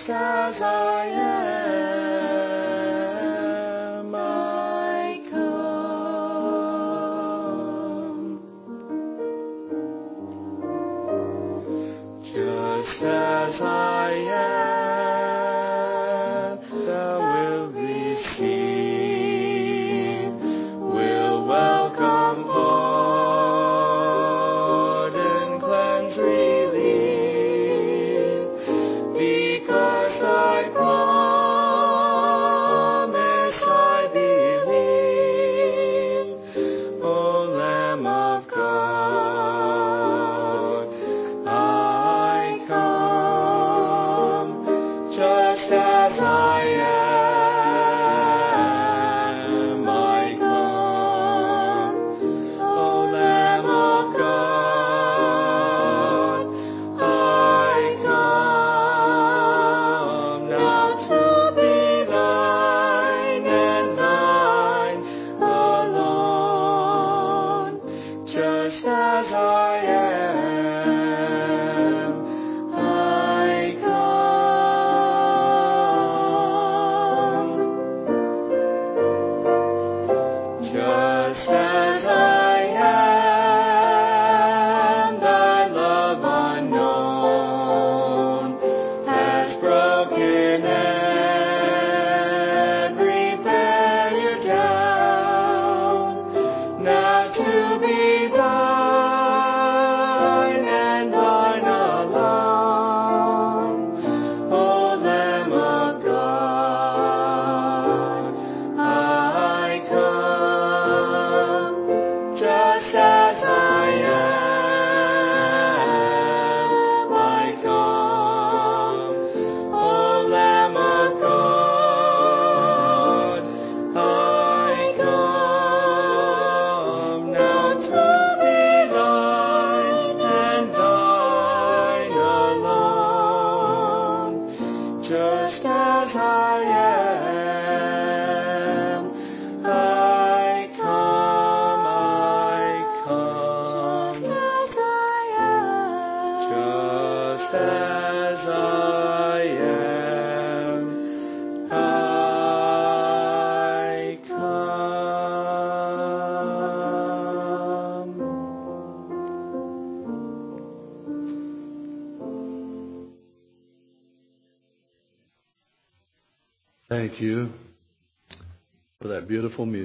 just as I am.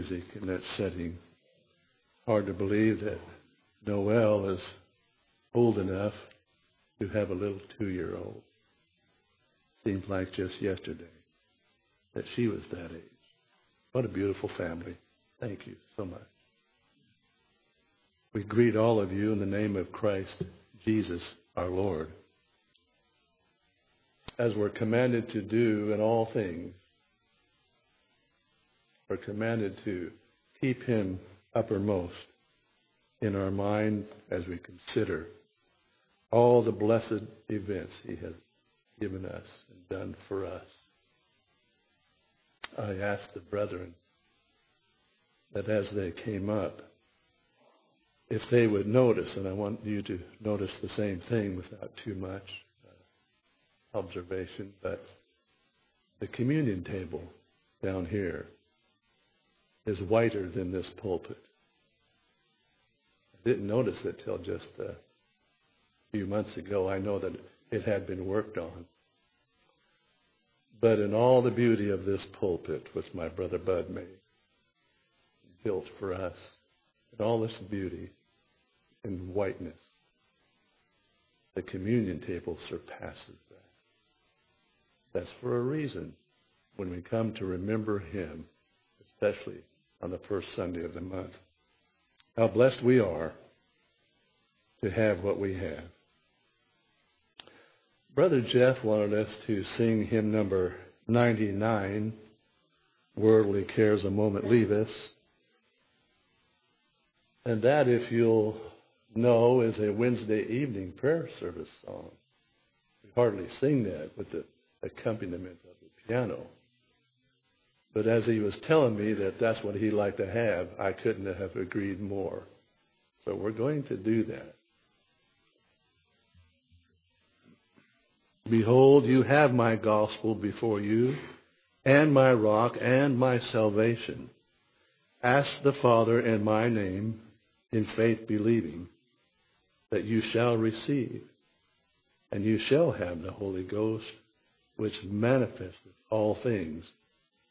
music in that setting. Hard to believe that Noel is old enough to have a little two-year-old. Seems like just yesterday that she was that age. What a beautiful family. Thank you so much. We greet all of you in the name of Christ Jesus our Lord. As we're commanded to do in all things, are commanded to keep him uppermost in our mind as we consider all the blessed events he has given us and done for us. I asked the brethren that as they came up, if they would notice, and I want you to notice the same thing without too much uh, observation, but the communion table down here is whiter than this pulpit. I didn't notice it till just a few months ago. I know that it had been worked on. But in all the beauty of this pulpit, which my brother Bud made, built for us, in all this beauty and whiteness, the communion table surpasses that. That's for a reason. When we come to remember him, especially on the first Sunday of the month, how blessed we are to have what we have. Brother Jeff wanted us to sing hymn number 99, Worldly Cares a Moment Leave Us. And that, if you'll know, is a Wednesday evening prayer service song. We hardly sing that with the accompaniment of the piano. But as he was telling me that that's what he'd like to have, I couldn't have agreed more. So we're going to do that. Behold, you have my gospel before you, and my rock, and my salvation. Ask the Father in my name, in faith believing, that you shall receive, and you shall have the Holy Ghost, which manifesteth all things,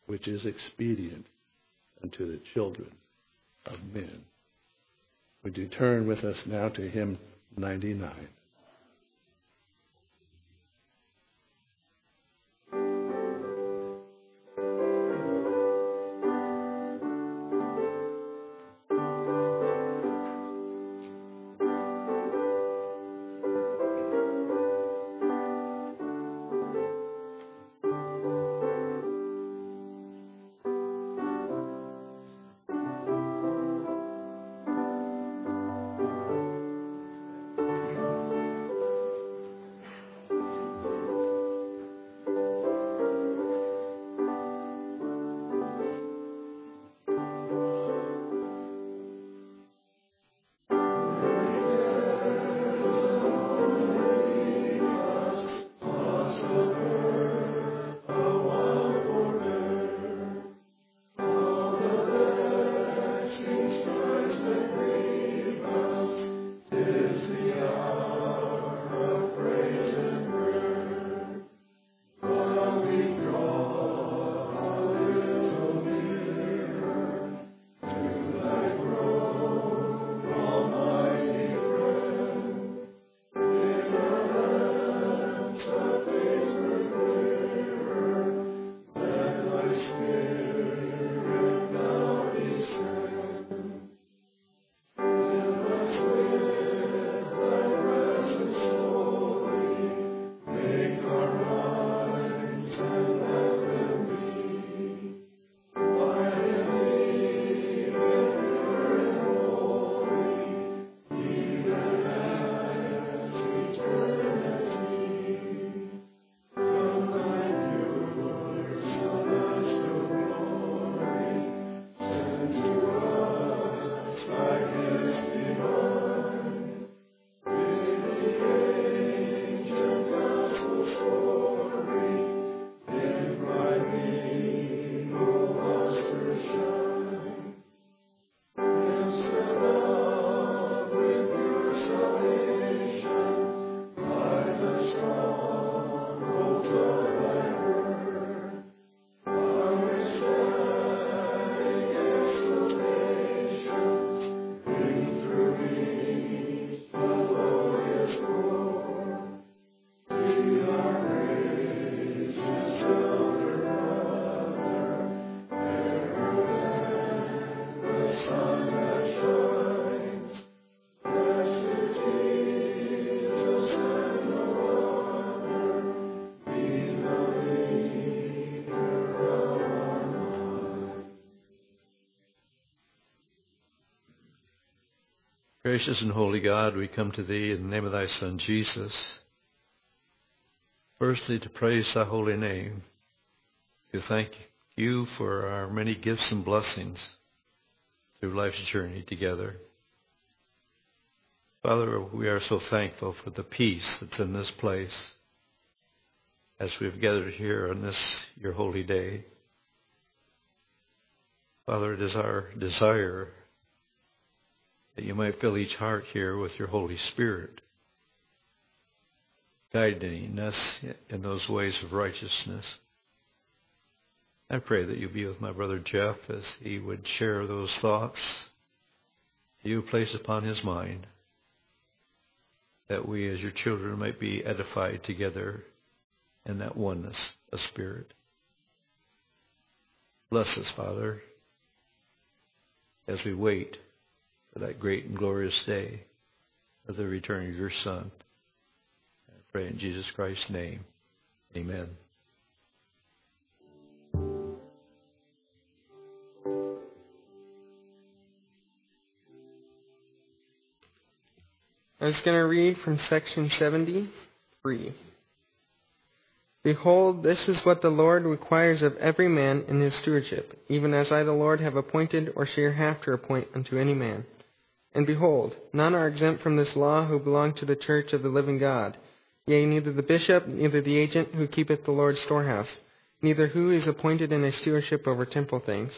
which is expedient unto the children of men. Would you turn with us now to hymn 99? Gracious and holy God, we come to Thee in the name of Thy Son, Jesus. Firstly, to praise thy holy name, to thank you for our many gifts and blessings through life's journey together. Father, we are so thankful for the peace that's in this place as we've gathered here on this, your holy day. Father, it is our desire that you might fill each heart here with your Holy Spirit, guiding us in those ways of righteousness. I pray that you be with my brother Jeff as he would share those thoughts you place upon his mind, that we as your children might be edified together in that oneness of spirit. Bless us, Father, as we wait for that great and glorious day of the return of your Son. I pray in Jesus Christ's name. Amen. I was going to read from section 73. Behold, this is what the Lord requires of every man in his stewardship, even as I the Lord have appointed or shall have to appoint unto any man. And behold, none are exempt from this law who belong to the church of the living God. Yea, neither the bishop, neither the agent who keepeth the Lord's storehouse, neither who is appointed in a stewardship over temple things.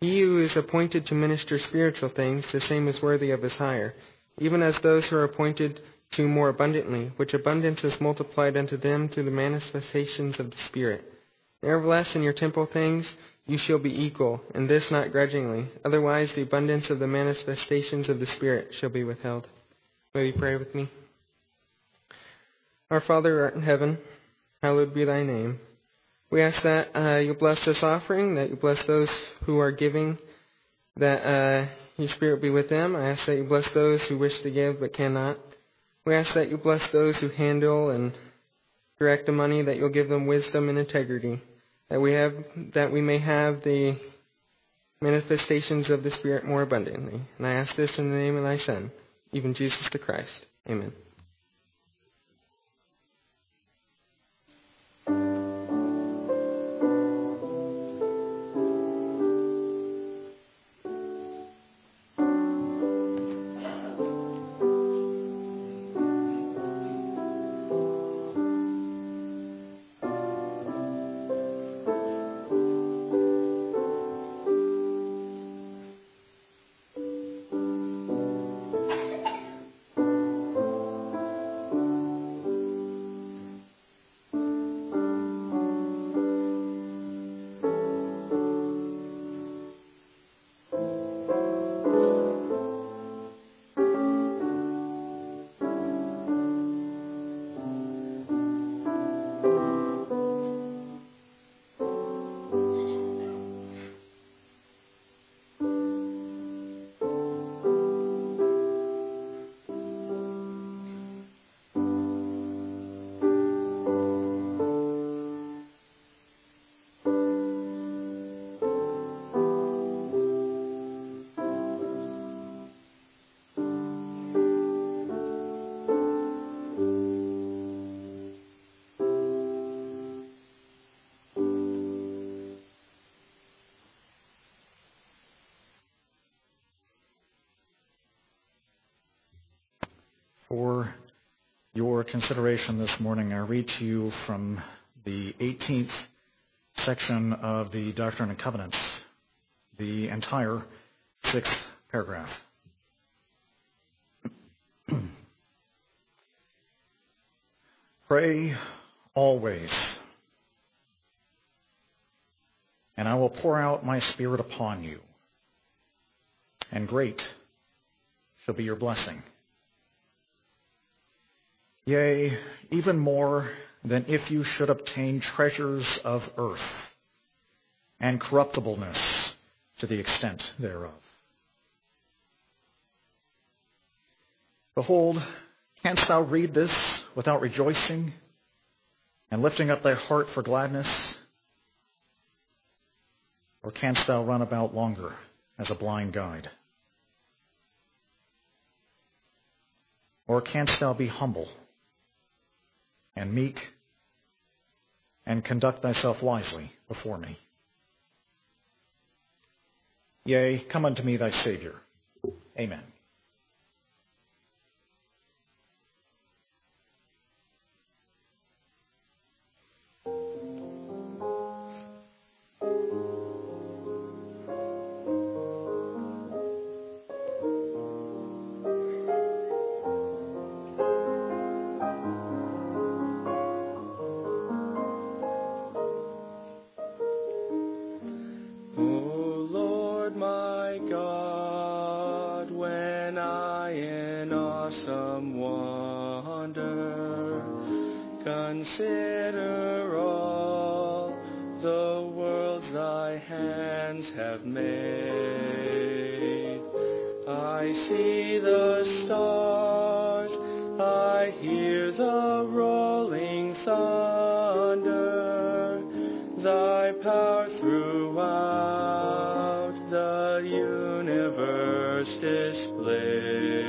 He who is appointed to minister spiritual things, the same is worthy of his hire, even as those who are appointed to more abundantly, which abundance is multiplied unto them through the manifestations of the Spirit. Nevertheless, in your temple things you shall be equal, and this not grudgingly. Otherwise, the abundance of the manifestations of the Spirit shall be withheld. Will you pray with me? Our Father who art in heaven, hallowed be thy name. We ask that uh, you bless this offering, that you bless those who are giving, that uh, your Spirit be with them. I ask that you bless those who wish to give but cannot. We ask that you bless those who handle and direct the money, that you'll give them wisdom and integrity, that we have that we may have the manifestations of the Spirit more abundantly. And I ask this in the name of thy Son, even Jesus the Christ. Amen. For your consideration this morning, I read to you from the 18th section of the Doctrine and Covenants, the entire sixth paragraph. Pray always, and I will pour out my Spirit upon you, and great shall be your blessing. Yea, even more than if you should obtain treasures of earth and corruptibleness to the extent thereof. Behold, canst thou read this without rejoicing and lifting up thy heart for gladness? Or canst thou run about longer as a blind guide? Or canst thou be humble and meek and conduct thyself wisely before me. Yea, come unto me thy Saviour. Amen. Amen.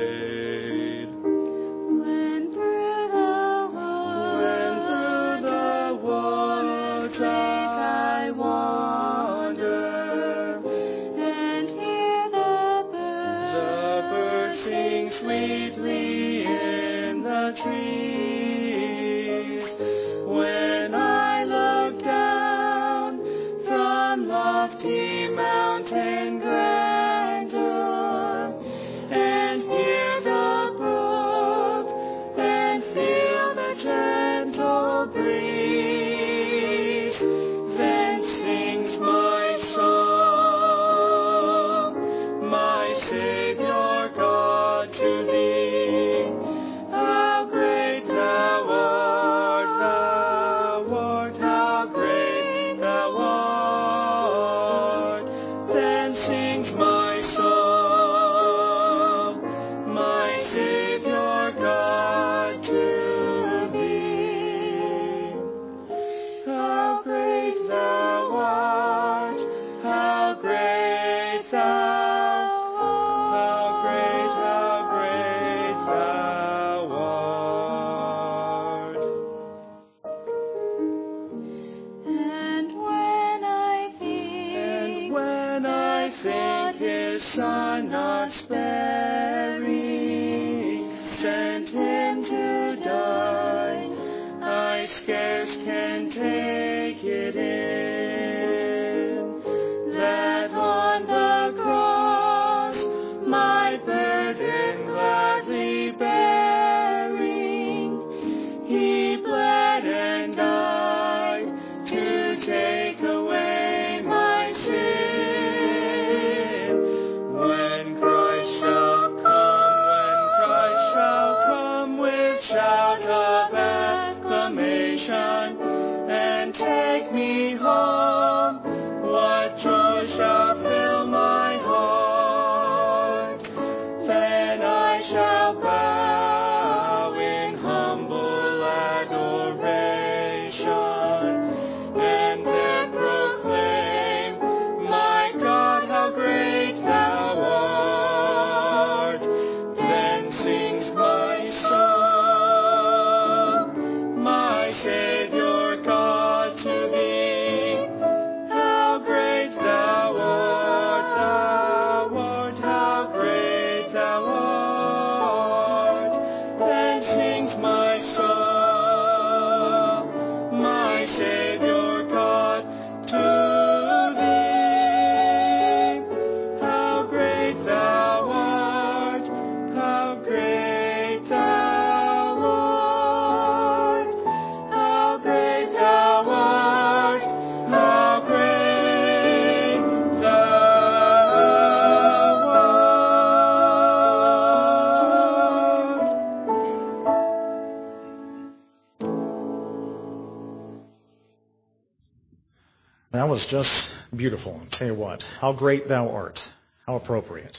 just beautiful. I'll tell you what, how great thou art. How appropriate.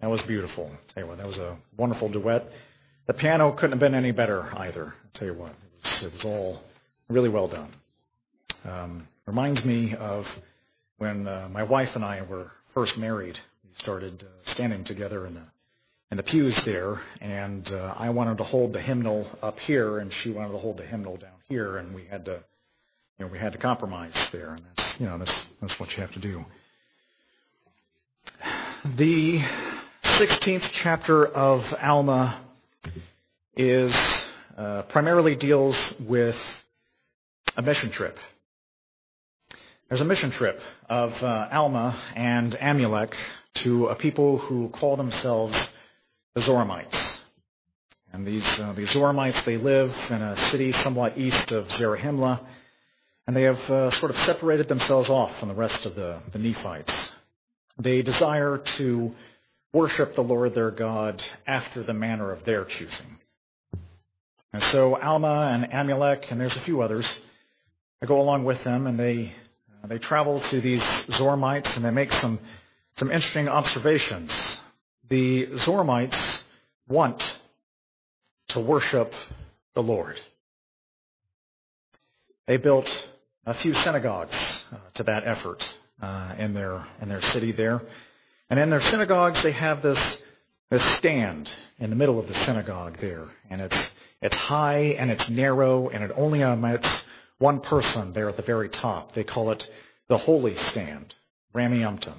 That was beautiful. I'll tell you what, that was a wonderful duet. The piano couldn't have been any better either. I'll tell you what, it was, it was all really well done. Um, reminds me of when uh, my wife and I were first married. We started uh, standing together in the in the pews there, and uh, I wanted to hold the hymnal up here, and she wanted to hold the hymnal down here, and we had to you know, we had to compromise there, and that's you know that's that's what you have to do. The 16th chapter of Alma is uh, primarily deals with a mission trip. There's a mission trip of uh, Alma and Amulek to a people who call themselves the Zoramites. And these, uh, these Zoramites, they live in a city somewhat east of Zarahemla, and they have uh, sort of separated themselves off from the rest of the, the Nephites. They desire to worship the Lord their God after the manner of their choosing. And so Alma and Amulek, and there's a few others, I go along with them, and they uh, they travel to these Zoramites, and they make some some interesting observations. The Zoramites want to worship the Lord. They built a few synagogues uh, to that effort uh, in their in their city there, and in their synagogues they have this this stand in the middle of the synagogue there, and it's it's high and it's narrow and it only admits one person there at the very top. They call it the holy stand, Rameumptom.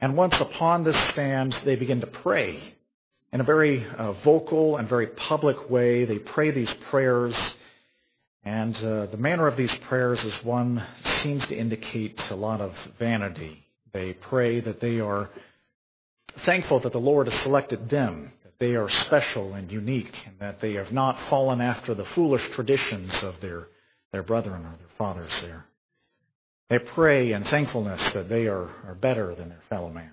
And once upon this stand, they begin to pray in a very uh, vocal and very public way. They pray these prayers and uh, the manner of these prayers is one seems to indicate a lot of vanity. They pray that they are thankful that the Lord has selected them, that they are special and unique, and that they have not fallen after the foolish traditions of their, their brethren or their fathers there. They pray in thankfulness that they are, are better than their fellow man.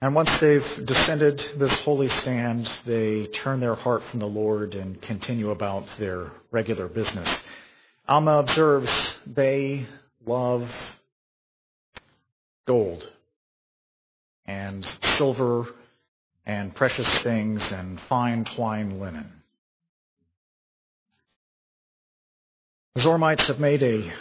And once they've descended this holy stand, they turn their heart from the Lord and continue about their regular business. Alma observes they love gold and silver and precious things and fine twine linen. The Zoramites have made a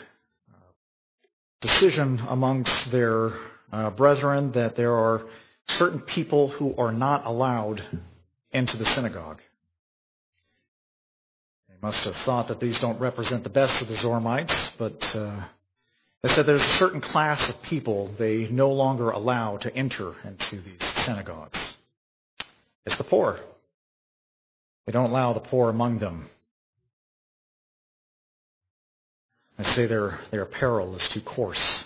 decision amongst their uh, brethren that there are certain people who are not allowed into the synagogue. They must have thought that these don't represent the best of the Zoramites, but uh, they said there's a certain class of people they no longer allow to enter into these synagogues. It's the poor. They don't allow the poor among them. They say their, their apparel is too coarse.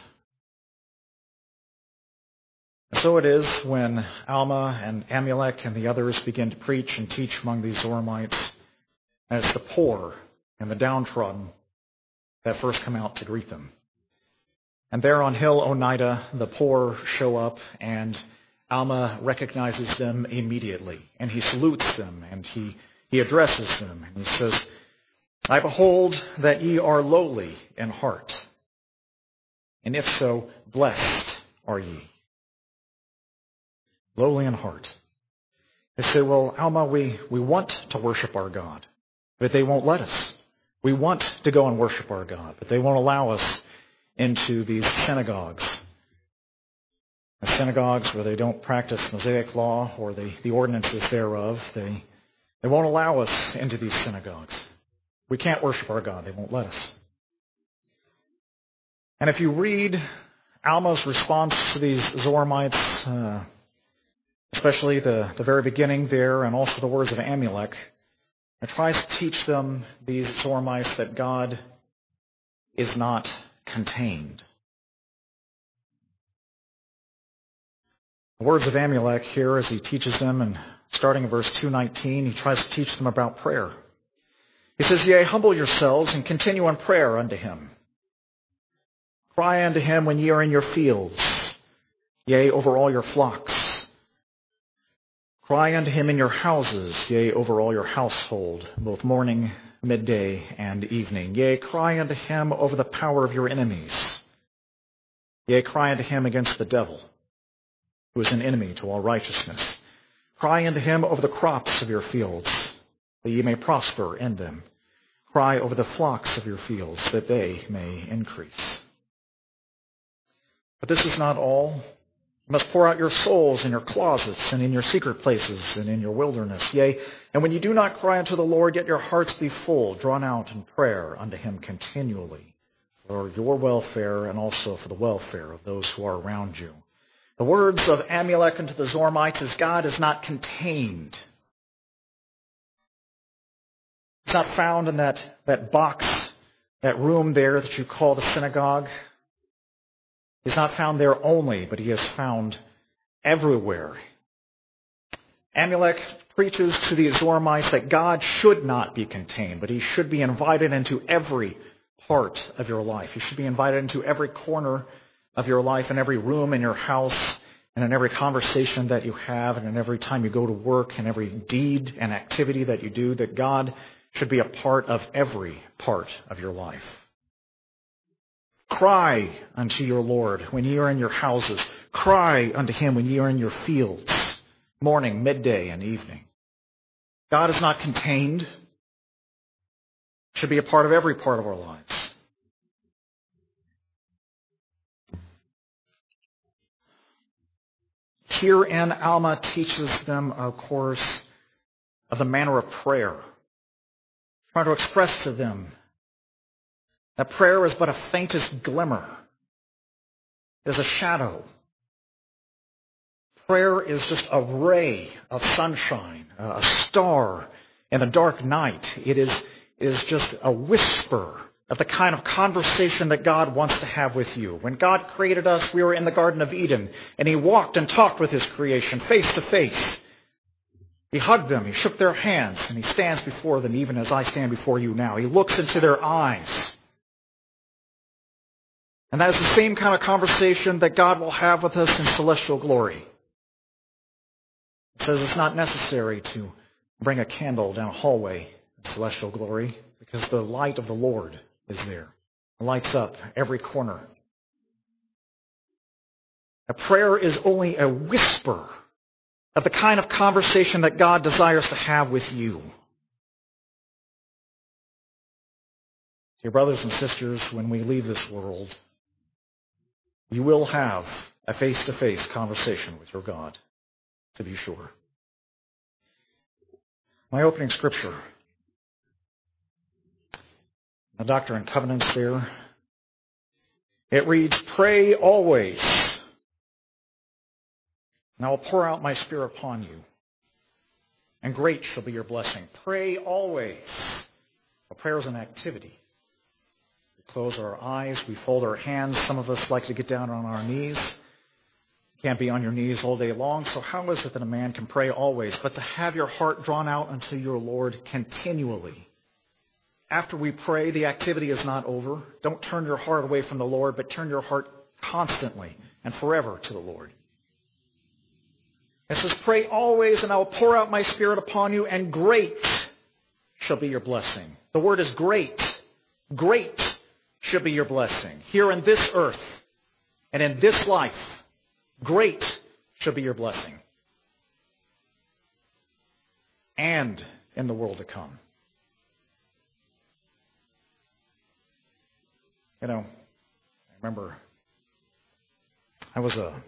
So it is when Alma and Amulek and the others begin to preach and teach among these Zoramites, and it's the poor and the downtrodden that first come out to greet them. And there on Hill Onidah, the poor show up, and Alma recognizes them immediately, and he salutes them, and he, he addresses them, and he says, I behold that ye are lowly in heart, and if so, blessed are ye lowly in heart. They say, well, Alma, we, we want to worship our God, but they won't let us. We want to go and worship our God, but they won't allow us into these synagogues. The synagogues where they don't practice Mosaic law or the, the ordinances thereof, they, they won't allow us into these synagogues. We can't worship our God. They won't let us. And if you read Alma's response to these Zoramites, uh, especially the, the very beginning there and also the words of Amulek, it tries to teach them, these Zoramites, that God is not contained. The words of Amulek here as he teaches them, and starting in verse 219, he tries to teach them about prayer. He says, Yea, humble yourselves and continue in prayer unto him. Cry unto him when ye are in your fields, yea, over all your flocks. Cry unto him in your houses, yea, over all your household, both morning, midday, and evening. Yea, cry unto him over the power of your enemies. Yea, cry unto him against the devil, who is an enemy to all righteousness. Cry unto him over the crops of your fields, that ye may prosper in them. Cry over the flocks of your fields, that they may increase. But this is not all. You must pour out your souls in your closets and in your secret places and in your wilderness. Yea, and when you do not cry unto the Lord, yet your hearts be full, drawn out in prayer unto him continually, for your welfare and also for the welfare of those who are around you. The words of Amulek unto the Zoramites is God is not contained. It's not found in that, that box, that room there that you call the synagogue. He's not found there only, but he is found everywhere. Amulek preaches to the Zoramites that God should not be contained, but he should be invited into every part of your life. He should be invited into every corner of your life, in every room in your house, and in every conversation that you have, and in every time you go to work, and every deed and activity that you do, that God should be a part of every part of your life. Cry unto your Lord when ye are in your houses. Cry unto him when ye are in your fields, morning, midday, and evening. God is not contained. Should be a part of every part of our lives. Herein, Alma teaches them, of course, of the manner of prayer. Trying to express to them that prayer is but a faintest glimmer. It is a shadow. Prayer is just a ray of sunshine, a star in a dark night. It is, it is just a whisper of the kind of conversation that God wants to have with you. When God created us, we were in the Garden of Eden, and He walked and talked with His creation face to face. He hugged them, He shook their hands, and He stands before them even as I stand before you now. He looks into their eyes. And that is the same kind of conversation that God will have with us in celestial glory. It says it's not necessary to bring a candle down a hallway in celestial glory because the light of the Lord is there. It lights up every corner. A prayer is only a whisper of the kind of conversation that God desires to have with you. Dear brothers and sisters, when we leave this world, you will have a face to face conversation with your God, to be sure. My opening scripture, the Doctrine and Covenants there, it reads, Pray always, and I will pour out my Spirit upon you, and great shall be your blessing. Pray always. A prayer is an activity close our eyes, we fold our hands. Some of us like to get down on our knees. Can't be on your knees all day long. So how is it that a man can pray always, but to have your heart drawn out unto your Lord continually? After we pray, the activity is not over. Don't turn your heart away from the Lord, but turn your heart constantly and forever to the Lord. It says, Pray always, and I will pour out my Spirit upon you, and great shall be your blessing. The word is great. Great should be your blessing. Here in this earth and in this life, great should be your blessing. And in the world to come. You know, I remember I was a,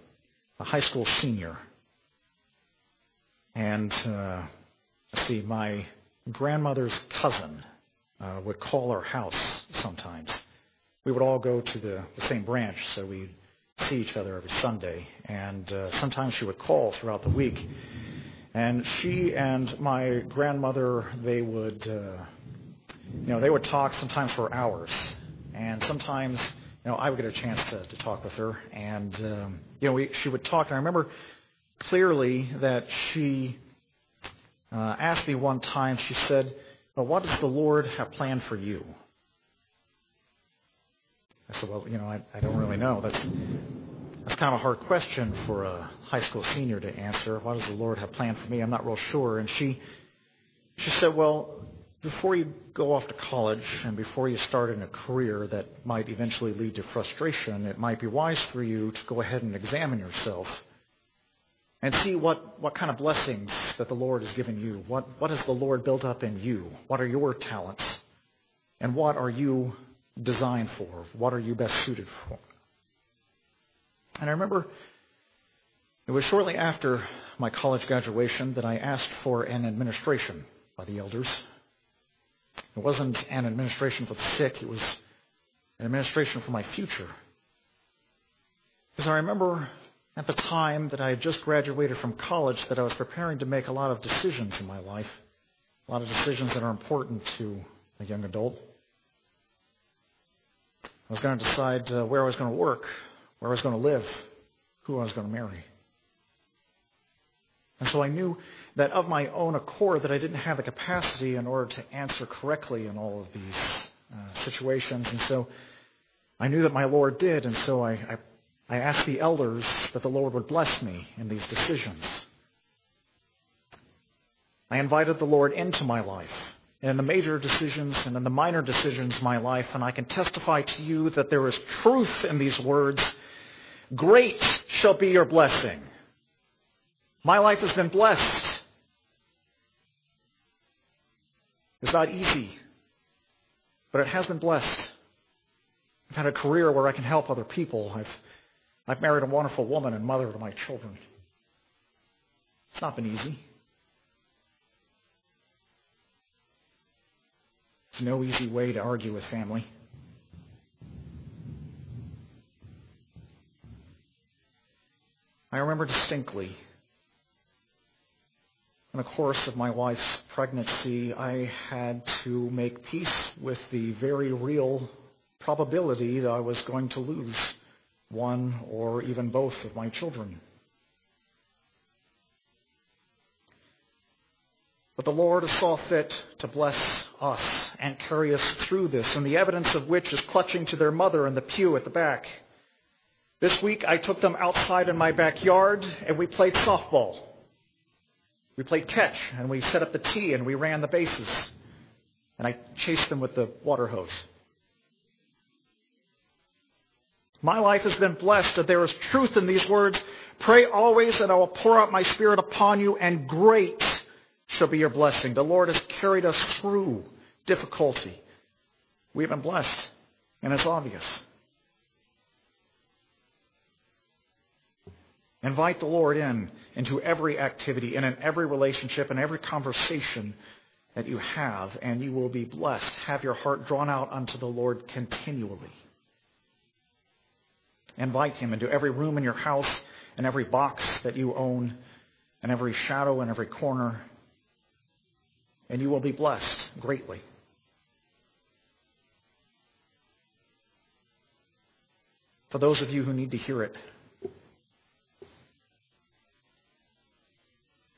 a high school senior. And, uh, see, my grandmother's cousin uh, would call our house sometimes we would all go to the, the same branch, so we'd see each other every Sunday. And uh, sometimes she would call throughout the week. And she and my grandmother, they would, uh, you know, they would talk sometimes for hours. And sometimes, you know, I would get a chance to, to talk with her. And, um, you know, we, she would talk. And I remember clearly that she uh, asked me one time, she said, well, what does the Lord have planned for you? I said, well, you know, I, I don't really know. That's that's kind of a hard question for a high school senior to answer. What does the Lord have planned for me? I'm not real sure. And she she said, well, before you go off to college and before you start in a career that might eventually lead to frustration, it might be wise for you to go ahead and examine yourself and see what, what kind of blessings that the Lord has given you. What, what has the Lord built up in you? What are your talents? And what are you designed for? What are you best suited for? And I remember it was shortly after my college graduation that I asked for an administration by the elders. It wasn't an administration for the sick, it was an administration for my future. Because I remember at the time that I had just graduated from college that I was preparing to make a lot of decisions in my life, a lot of decisions that are important to a young adult. I was going to decide uh, where I was going to work, where I was going to live, who I was going to marry. And so I knew that of my own accord that I didn't have the capacity in order to answer correctly in all of these uh, situations. And so I knew that my Lord did, and so I, I, I asked the elders that the Lord would bless me in these decisions. I invited the Lord into my life, and in the major decisions and in the minor decisions of my life, and I can testify to you that there is truth in these words. Great shall be your blessing. My life has been blessed. It's not easy, but it has been blessed. I've had a career where I can help other people. I've, I've married a wonderful woman and mother to my children. It's not been easy. It's no easy way to argue with family. I remember distinctly in the course of my wife's pregnancy, I had to make peace with the very real probability that I was going to lose one or even both of my children. But the Lord saw fit to bless us and carry us through this, and the evidence of which is clutching to their mother in the pew at the back. This week I took them outside in my backyard and we played softball. We played catch and we set up the tee and we ran the bases. And I chased them with the water hose. My life has been blessed that there is truth in these words. Pray always and I will pour out my spirit upon you and great shall be your blessing. The Lord has carried us through difficulty. We have been blessed and it's obvious. Invite the Lord in into every activity and in every relationship and every conversation that you have, and you will be blessed. Have your heart drawn out unto the Lord continually. Invite Him into every room in your house and every box that you own and every shadow and every corner, and you will be blessed greatly. For those of you who need to hear it,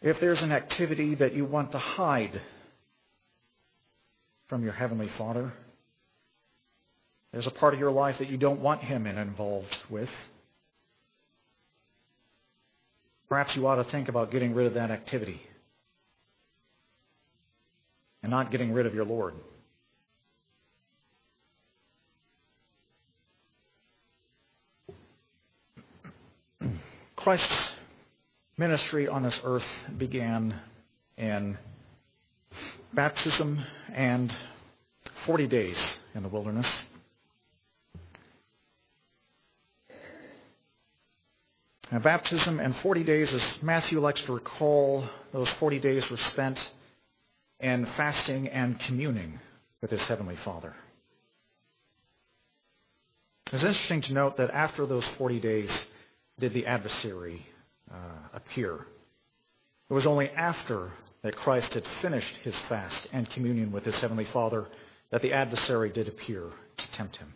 If there's an activity that you want to hide from your Heavenly Father, there's a part of your life that you don't want Him involved with, perhaps you ought to think about getting rid of that activity and not getting rid of your Lord. Christ's ministry on this earth began in baptism and 40 days in the wilderness. Now, baptism and 40 days, as Matthew likes to recall, those 40 days were spent in fasting and communing with his Heavenly Father. It's interesting to note that after those 40 days did the adversary uh, appear. It was only after that Christ had finished his fast and communion with his heavenly Father that the adversary did appear to tempt him.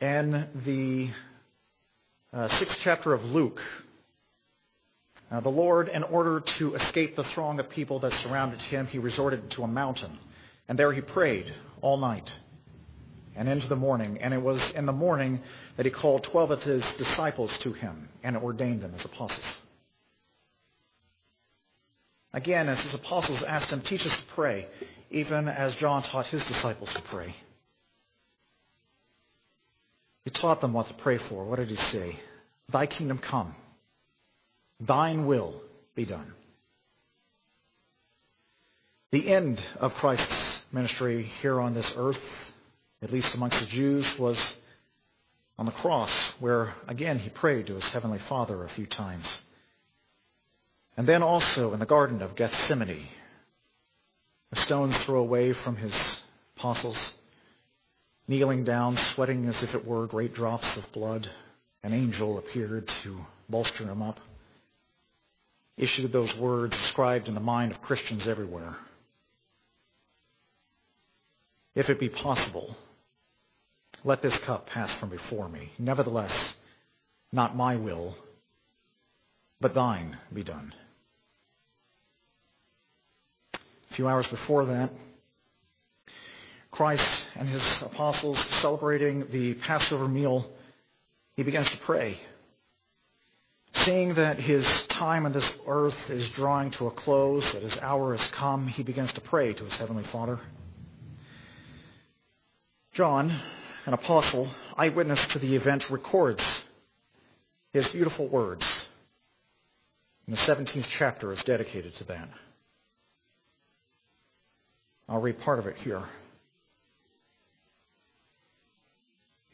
In the uh, sixth chapter of Luke, uh, the Lord, in order to escape the throng of people that surrounded him, he resorted to a mountain. And there he prayed all night and into the morning. And it was in the morning that he called 12 of his disciples to him and ordained them as apostles. Again, as his apostles asked him, teach us to pray, even as John taught his disciples to pray. He taught them what to pray for. What did he say? Thy kingdom come. Thine will be done. The end of Christ's ministry here on this earth at least amongst the Jews, was on the cross, where again he prayed to his heavenly Father a few times. And then also in the Garden of Gethsemane, a stone's throw away from his apostles, kneeling down, sweating as if it were great drops of blood. An angel appeared to bolster him up, issued those words inscribed in the mind of Christians everywhere. If it be possible, let this cup pass from before me. Nevertheless, not my will, but thine be done. A few hours before that, Christ and his apostles celebrating the Passover meal, he begins to pray. Seeing that his time on this earth is drawing to a close, that his hour has come, he begins to pray to his heavenly Father. John, an apostle, eyewitness to the event, records his beautiful words. And the 17th chapter is dedicated to that. I'll read part of it here.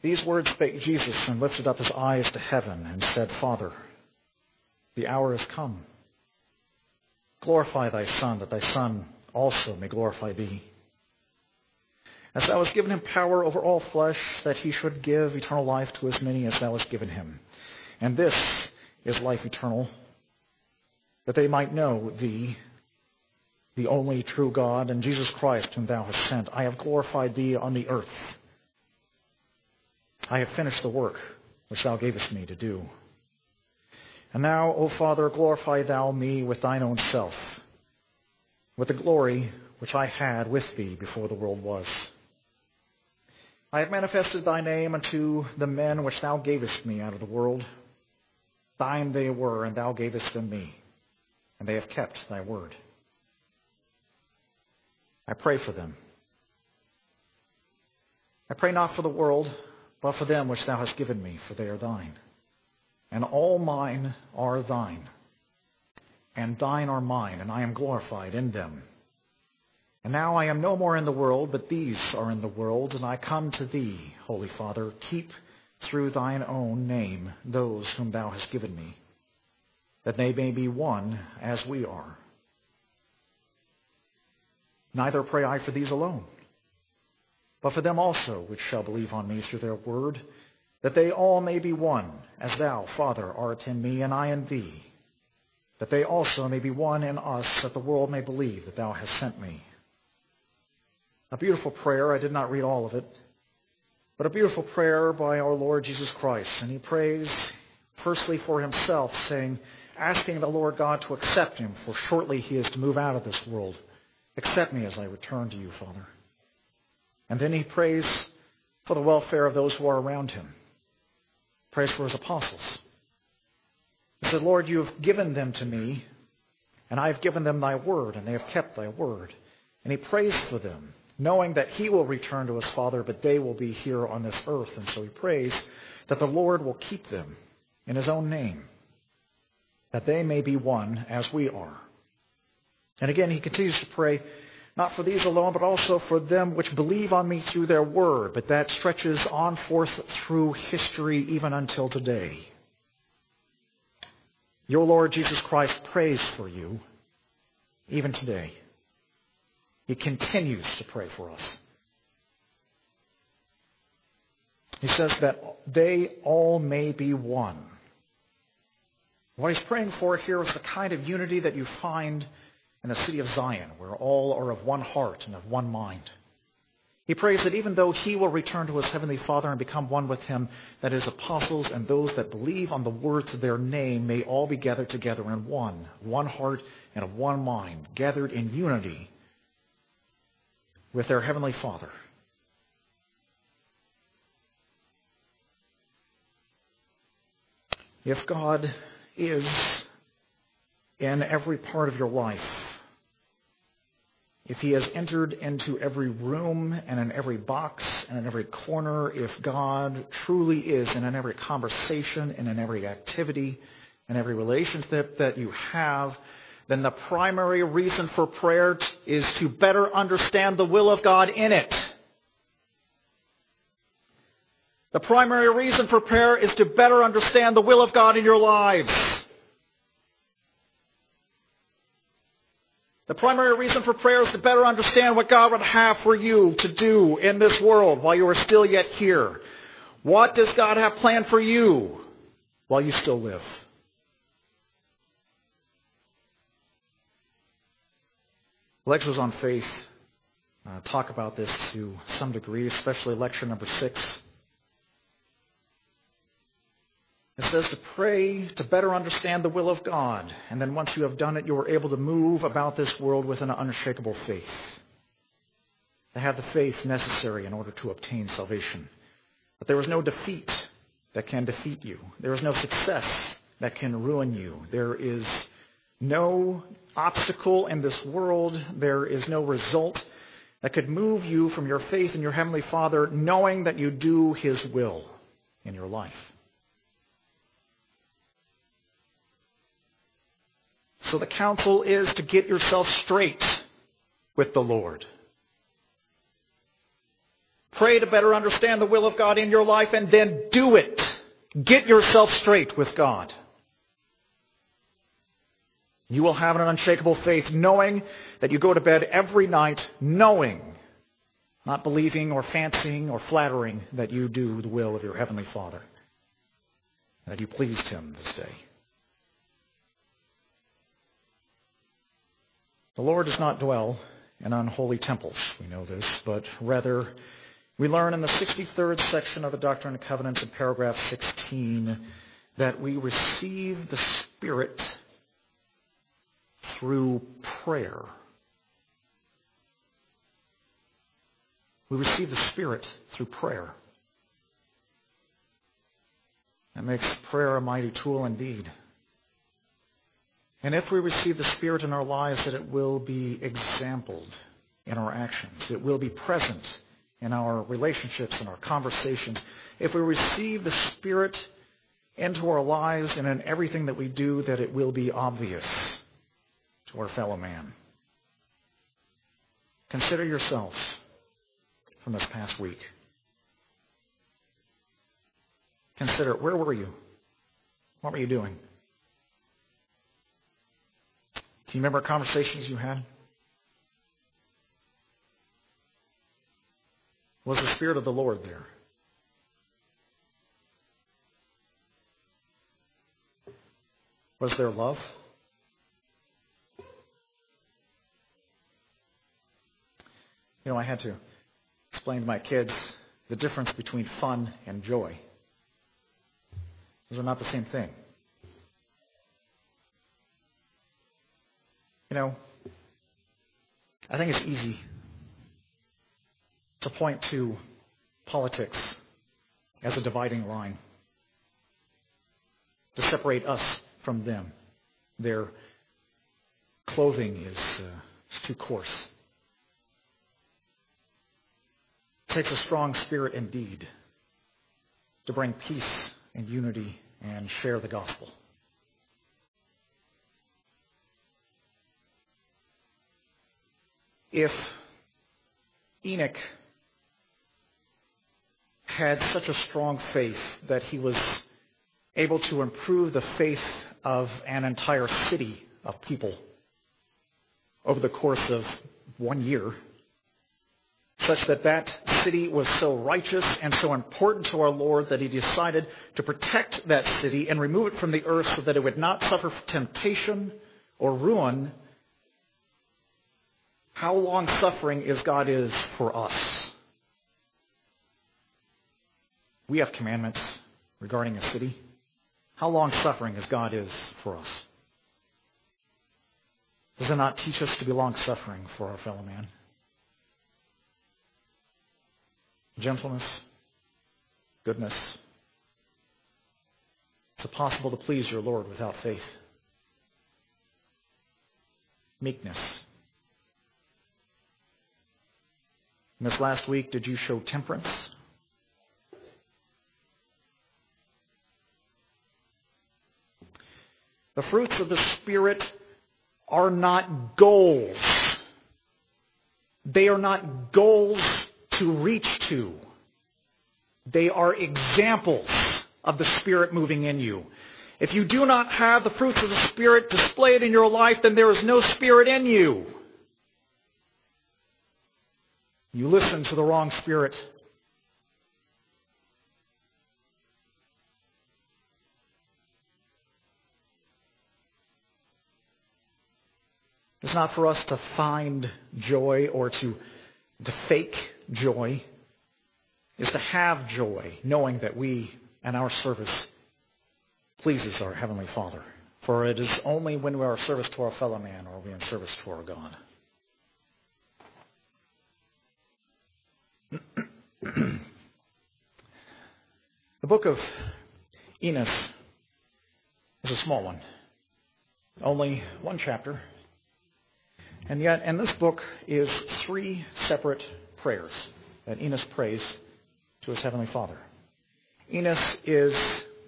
These words spake Jesus and lifted up his eyes to heaven and said, Father, the hour is come. Glorify thy Son, that thy Son also may glorify thee. As thou hast given him power over all flesh, that he should give eternal life to as many as thou hast given him. And this is life eternal, that they might know thee, the only true God, and Jesus Christ, whom thou hast sent. I have glorified thee on the earth. I have finished the work which thou gavest me to do. And now, O Father, glorify thou me with thine own self, with the glory which I had with thee before the world was. I have manifested thy name unto the men which thou gavest me out of the world. Thine they were, and thou gavest them me, and they have kept thy word. I pray for them. I pray not for the world, but for them which thou hast given me, for they are thine. And all mine are thine, and thine are mine, and I am glorified in them. And now I am no more in the world, but these are in the world, and I come to thee, Holy Father. Keep through thine own name those whom thou hast given me, that they may be one as we are. Neither pray I for these alone, but for them also which shall believe on me through their word, that they all may be one, as thou, Father, art in me, and I in thee, that they also may be one in us, that the world may believe that thou hast sent me. A beautiful prayer. I did not read all of it, but a beautiful prayer by our Lord Jesus Christ. And he prays firstly for himself, saying, asking the Lord God to accept him, for shortly he is to move out of this world. Accept me as I return to you, Father. And then he prays for the welfare of those who are around him. Prays for his apostles. He said, Lord, you have given them to me, and I have given them thy word, and they have kept thy word. And he prays for them, knowing that he will return to his Father, but they will be here on this earth. And so he prays that the Lord will keep them in his own name, that they may be one as we are. And again, he continues to pray, not for these alone, but also for them which believe on me through their word. But that stretches on forth through history even until today. Your Lord Jesus Christ prays for you even today. He continues to pray for us. He says that they all may be one. What he's praying for here is the kind of unity that you find in the city of Zion, where all are of one heart and of one mind. He prays that even though he will return to his heavenly Father and become one with him, that his apostles and those that believe on the words of their name may all be gathered together in one, one heart and of one mind, gathered in unity with their heavenly Father. If God is in every part of your life, if he has entered into every room and in every box and in every corner, if God truly is in every conversation and in every activity and every relationship that you have, then the primary reason for prayer is to better understand the will of God in it. The primary reason for prayer is to better understand the will of God in your lives. The primary reason for prayer is to better understand what God would have for you to do in this world while you are still yet here. What does God have planned for you while you still live? Lectures on faith uh, talk about this to some degree, especially lecture number six. It says to pray to better understand the will of God. And then once you have done it, you are able to move about this world with an unshakable faith. To have the faith necessary in order to obtain salvation. But there is no defeat that can defeat you. There is no success that can ruin you. There is no obstacle in this world. There is no result that could move you from your faith in your Heavenly Father knowing that you do His will in your life. So the counsel is to get yourself straight with the Lord. Pray to better understand the will of God in your life and then do it. Get yourself straight with God. You will have an unshakable faith knowing that you go to bed every night knowing, not believing or fancying or flattering that you do the will of your Heavenly Father, that you pleased Him this day. The Lord does not dwell in unholy temples, we know this, but rather we learn in the 63rd section of the Doctrine and Covenants in paragraph 16 that we receive the Spirit through prayer. We receive the Spirit through prayer. That makes prayer a mighty tool indeed. And if we receive the Spirit in our lives, that it will be exampled in our actions. It will be present in our relationships and our conversations. If we receive the Spirit into our lives and in everything that we do, that it will be obvious our fellow man. Consider yourselves from this past week. Consider where were you? What were you doing? Do you remember conversations you had? Was the Spirit of the Lord there? Was there love? You know, I had to explain to my kids the difference between fun and joy. Those are not the same thing. You know, I think it's easy to point to politics as a dividing line, to separate us from them. Their clothing is, uh, is too coarse. Takes a strong spirit indeed to bring peace and unity and share the gospel. if Enoch had such a strong faith that he was able to improve the faith of an entire city of people over the course of one year, such that that city was so righteous and so important to our Lord that he decided to protect that city and remove it from the earth so that it would not suffer temptation or ruin how long suffering is God is for us. We have commandments regarding a city. How long suffering is God is for us? Does it not teach us to be long suffering for our fellow man? Gentleness, goodness. It's impossible to please your Lord without faith? Meekness. And this last week, did you show temperance? The fruits of the Spirit are not goals. They are not goals to reach to. They are examples of the Spirit moving in you. If you do not have the fruits of the Spirit displayed in your life, then there is no Spirit in you. You listen to the wrong Spirit. It's not for us to find joy or to, to fake joy. is to have joy, knowing that we and our service pleases our Heavenly Father. For it is only when we are service to our fellow man are we in service to our God. the book of Enos is a small one, only one chapter. And yet, and this book is three separate prayers that Enos prays to his heavenly Father. Enos is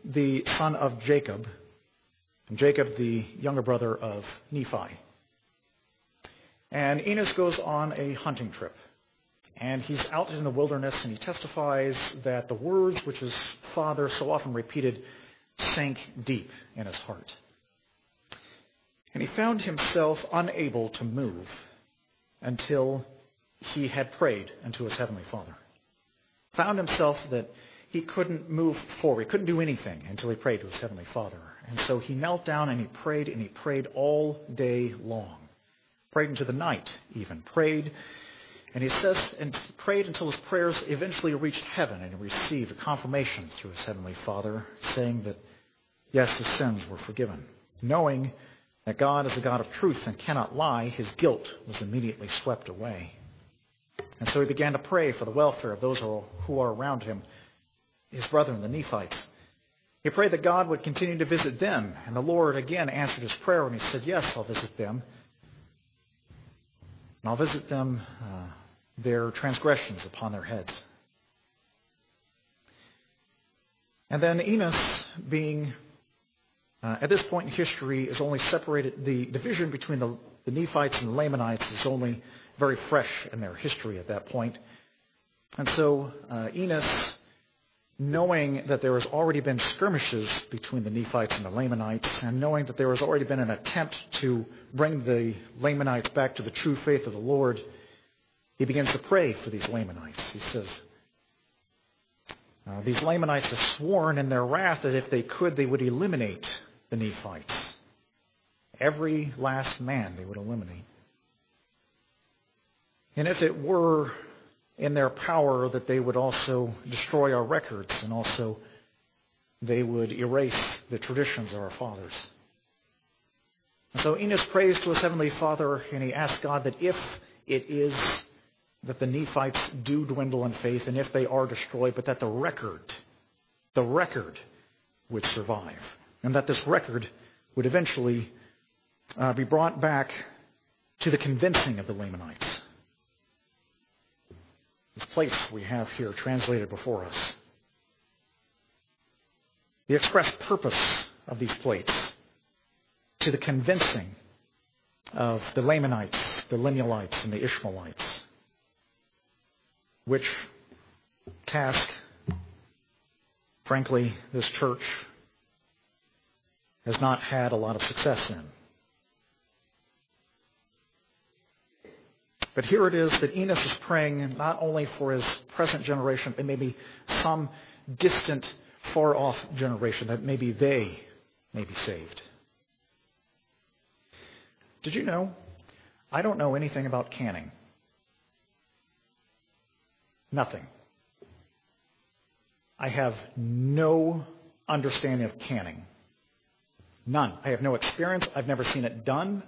the son of Jacob, and Jacob the younger brother of Nephi. And Enos goes on a hunting trip. And he's out in the wilderness and he testifies that the words which his father so often repeated sank deep in his heart. And he found himself unable to move until he had prayed unto his heavenly Father. Found himself that he couldn't move forward. He couldn't do anything until he prayed to his heavenly Father. And so he knelt down and he prayed and he prayed all day long. Prayed into the night even. Prayed and he says, and prayed until his prayers eventually reached heaven and he received a confirmation through his heavenly Father saying that, yes, his sins were forgiven. Knowing that God is a God of truth and cannot lie, his guilt was immediately swept away. And so he began to pray for the welfare of those who are around him, his brethren, the Nephites. He prayed that God would continue to visit them, and the Lord again answered his prayer, when he said, Yes, I'll visit them. And I'll visit them uh, their transgressions upon their heads. And then Enos, being uh, at this point in history, is only separated. The division between the, the Nephites and the Lamanites is only very fresh in their history at that point. And so uh, Enos, knowing that there has already been skirmishes between the Nephites and the Lamanites, and knowing that there has already been an attempt to bring the Lamanites back to the true faith of the Lord, he begins to pray for these Lamanites. He says, uh, These Lamanites have sworn in their wrath that if they could, they would eliminate the Nephites. Every last man they would eliminate. And if it were in their power, that they would also destroy our records and also they would erase the traditions of our fathers. And so Enos prays to his heavenly Father and he asks God that if it is that the Nephites do dwindle in faith and if they are destroyed, but that the record, the record would survive. And that this record would eventually uh, be brought back to the convincing of the Lamanites. This place we have here translated before us. The express purpose of these plates to the convincing of the Lamanites, the Lemuelites, and the Ishmaelites which task, frankly, this church has not had a lot of success in. But here it is that Enos is praying not only for his present generation, but maybe some distant, far off generation, that maybe they may be saved. Did you know? I don't know anything about canning. Nothing. I have no understanding of canning. None. I have no experience. I've never seen it done.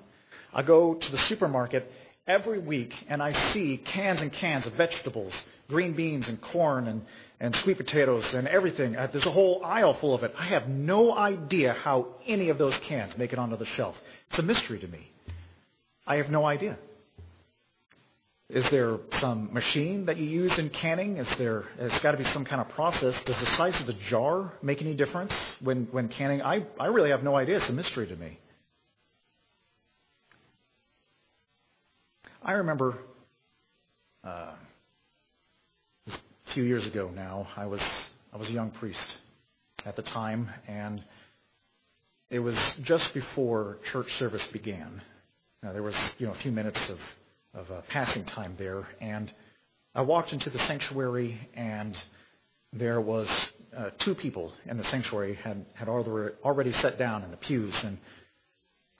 I go to the supermarket every week and I see cans and cans of vegetables, green beans and corn and, and sweet potatoes and everything. Uh, there's a whole aisle full of it. I have no idea how any of those cans make it onto the shelf. It's a mystery to me. I have no idea. Is there some machine that you use in canning? Is there? It's got to be some kind of process. Does the size of the jar make any difference when when canning? I I really have no idea. It's a mystery to me. I remember uh, a few years ago now. I was I was a young priest at the time, and it was just before church service began. Now, there was you know a few minutes of of uh, passing time there, and I walked into the sanctuary, and there was uh, two people in the sanctuary had had already sat down in the pews, and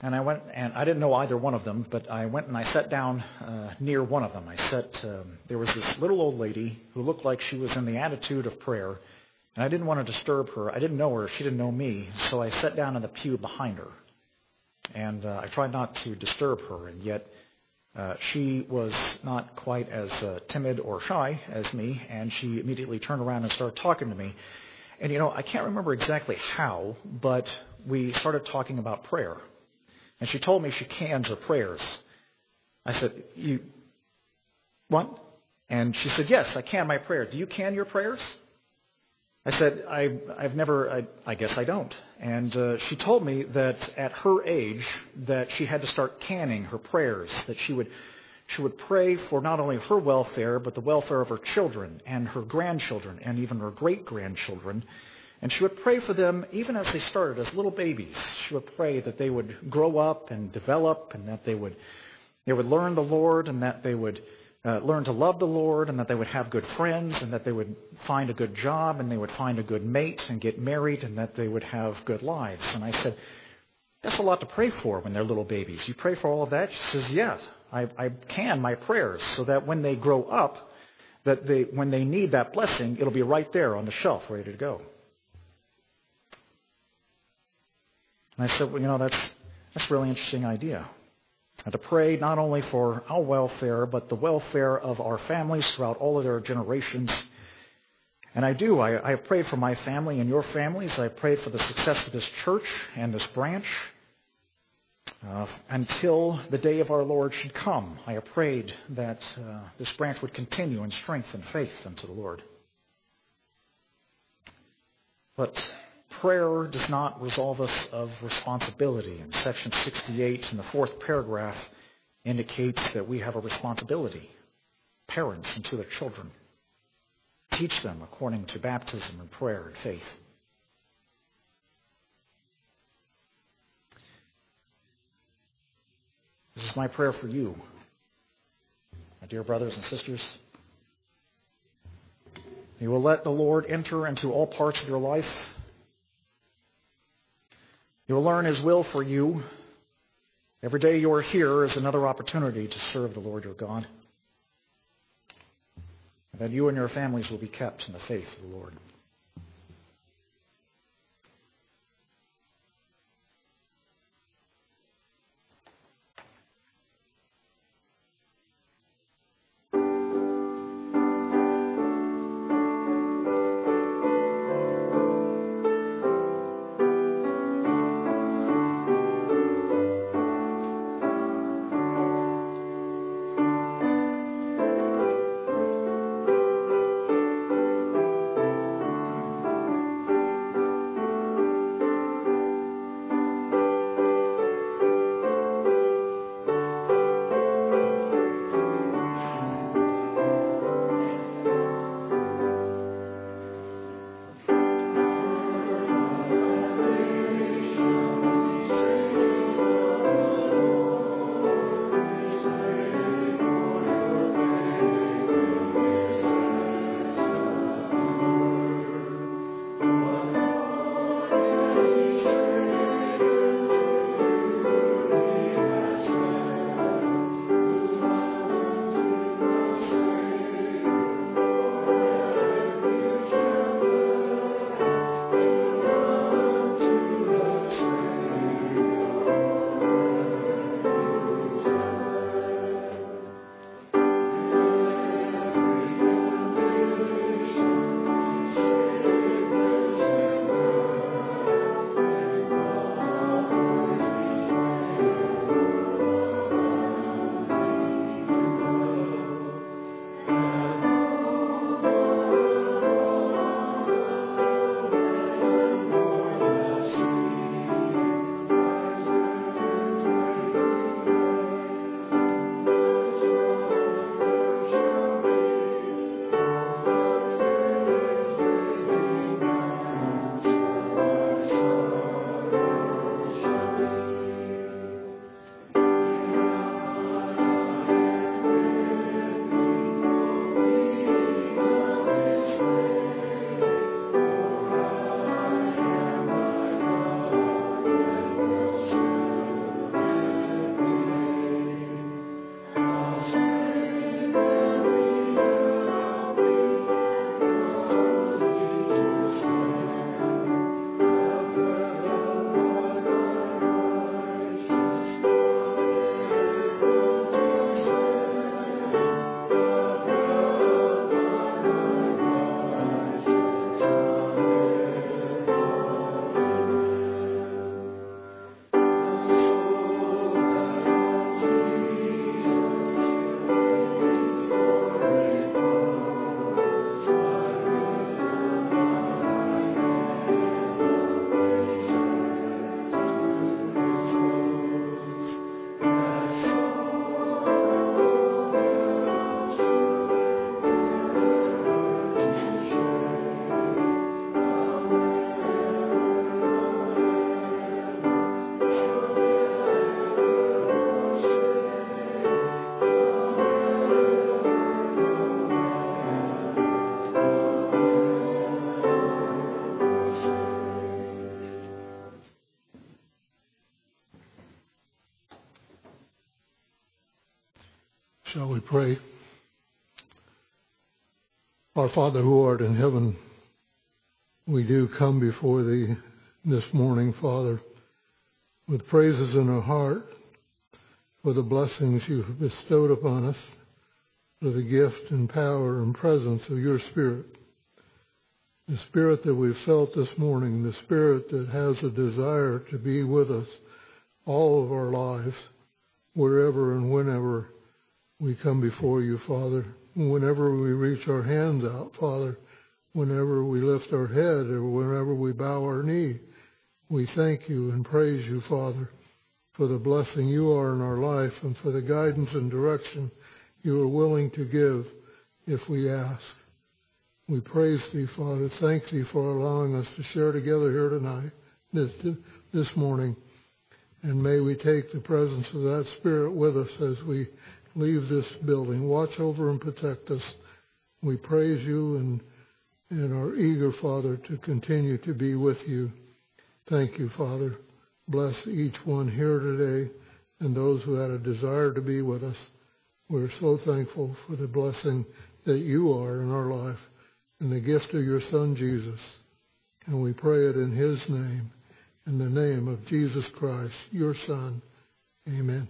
and I went and I didn't know either one of them, but I went and I sat down uh, near one of them. I sat. Um, there was this little old lady who looked like she was in the attitude of prayer, and I didn't want to disturb her. I didn't know her. She didn't know me, so I sat down in the pew behind her, and uh, I tried not to disturb her, and yet. Uh, she was not quite as uh, timid or shy as me, and she immediately turned around and started talking to me. And you know, I can't remember exactly how, but we started talking about prayer. And she told me she cans her prayers. I said, You, what? And she said, Yes, I can my prayer. Do you can your prayers? I said, I, I've never, I, I guess I don't. And uh, she told me that at her age, that she had to start canning her prayers, that she would, she would pray for not only her welfare, but the welfare of her children and her grandchildren and even her great grandchildren. And she would pray for them even as they started as little babies. She would pray that they would grow up and develop and that they would, they would learn the Lord and that they would uh, learn to love the Lord and that they would have good friends and that they would find a good job and they would find a good mate and get married and that they would have good lives. And I said, that's a lot to pray for when they're little babies. You pray for all of that? She says, yes. I, I can my prayers so that when they grow up, that they, when they need that blessing, it'll be right there on the shelf ready to go. And I said, well, you know, that's, that's a really interesting idea. And to pray not only for our welfare, but the welfare of our families throughout all of their generations. And I do. I, I have prayed for my family and your families. I have prayed for the success of this church and this branch. Uh, until the day of our Lord should come, I have prayed that uh, this branch would continue in strength and faith unto the Lord. But prayer does not resolve us of responsibility. And section 68 in the fourth paragraph indicates that we have a responsibility, parents and to their children. Teach them according to baptism and prayer and faith. This is my prayer for you, my dear brothers and sisters. You will let the Lord enter into all parts of your life you will learn His will for you. Every day you are here is another opportunity to serve the Lord your God. And that you and your families will be kept in the faith of the Lord. Shall we pray? Our Father who art in heaven, we do come before thee this morning, Father, with praises in our heart for the blessings you have bestowed upon us, for the gift and power and presence of your Spirit. The Spirit that we've felt this morning, the Spirit that has a desire to be with us all of our lives, wherever and whenever we come before you, Father. Whenever we reach our hands out, Father, whenever we lift our head or whenever we bow our knee, we thank you and praise you, Father, for the blessing you are in our life and for the guidance and direction you are willing to give if we ask. We praise thee, Father. Thank thee for allowing us to share together here tonight, this, this morning. And may we take the presence of that Spirit with us as we leave this building. Watch over and protect us. We praise you and, and are eager, Father, to continue to be with you. Thank you, Father. Bless each one here today and those who had a desire to be with us. We're so thankful for the blessing that you are in our life and the gift of your Son, Jesus. And we pray it in his name, in the name of Jesus Christ, your Son. Amen.